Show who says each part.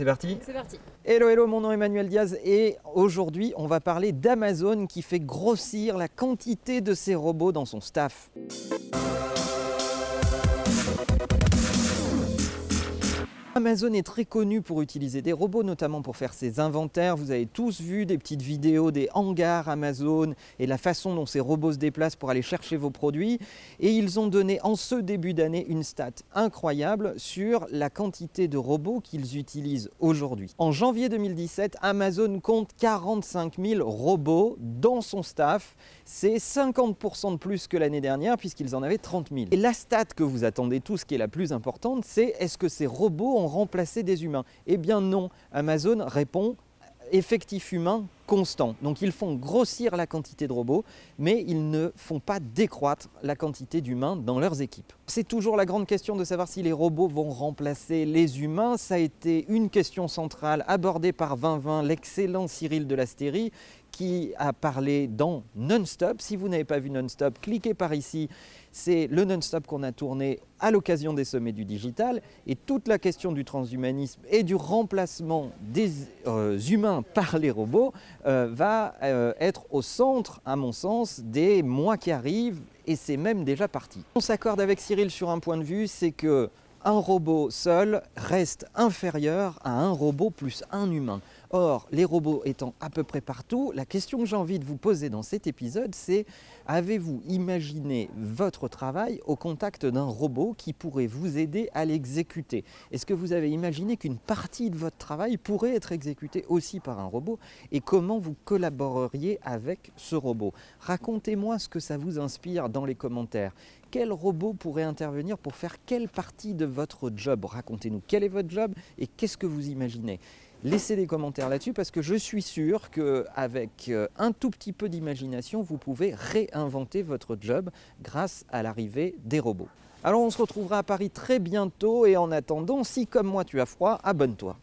Speaker 1: C'est parti
Speaker 2: C'est parti.
Speaker 1: Hello, hello, mon nom est Emmanuel Diaz et aujourd'hui on va parler d'Amazon qui fait grossir la quantité de ses robots dans son staff. Amazon est très connu pour utiliser des robots, notamment pour faire ses inventaires. Vous avez tous vu des petites vidéos des hangars Amazon et la façon dont ces robots se déplacent pour aller chercher vos produits. Et ils ont donné en ce début d'année une stat incroyable sur la quantité de robots qu'ils utilisent aujourd'hui. En janvier 2017, Amazon compte 45 000 robots dans son staff. C'est 50% de plus que l'année dernière puisqu'ils en avaient 30 000. Et la stat que vous attendez tous, qui est la plus importante, c'est est-ce que ces robots ont remplacé des humains Eh bien non, Amazon répond effectif humain constant. Donc ils font grossir la quantité de robots, mais ils ne font pas décroître la quantité d'humains dans leurs équipes. C'est toujours la grande question de savoir si les robots vont remplacer les humains. Ça a été une question centrale abordée par 2020, l'excellent Cyril de l'Astérie, qui a parlé dans Non-Stop. Si vous n'avez pas vu Non-Stop, cliquez par ici. C'est le Non-Stop qu'on a tourné à l'occasion des sommets du digital. Et toute la question du transhumanisme et du remplacement des euh, humains par les robots euh, va euh, être au centre, à mon sens, des mois qui arrivent. Et c'est même déjà parti. On s'accorde avec Cyril sur un point de vue, c'est que un robot seul reste inférieur à un robot plus un humain. Or, les robots étant à peu près partout, la question que j'ai envie de vous poser dans cet épisode, c'est avez-vous imaginé votre travail au contact d'un robot qui pourrait vous aider à l'exécuter? Est-ce que vous avez imaginé qu'une partie de votre travail pourrait être exécutée aussi par un robot? Et comment vous collaboreriez avec ce robot? Racontez-moi ce que ça vous inspire dans les commentaires. Quel robot pourrait intervenir pour faire quelle partie de votre job? Racontez-nous quel est votre job et qu'est-ce que vous imaginez? Laissez des commentaires là-dessus parce que je suis sûr qu'avec euh, un tout petit peu d'imagination, vous pouvez réinventer votre job grâce à l'arrivée des robots. Alors on se retrouvera à Paris très bientôt et en attendant, si comme moi tu as froid, abonne-toi.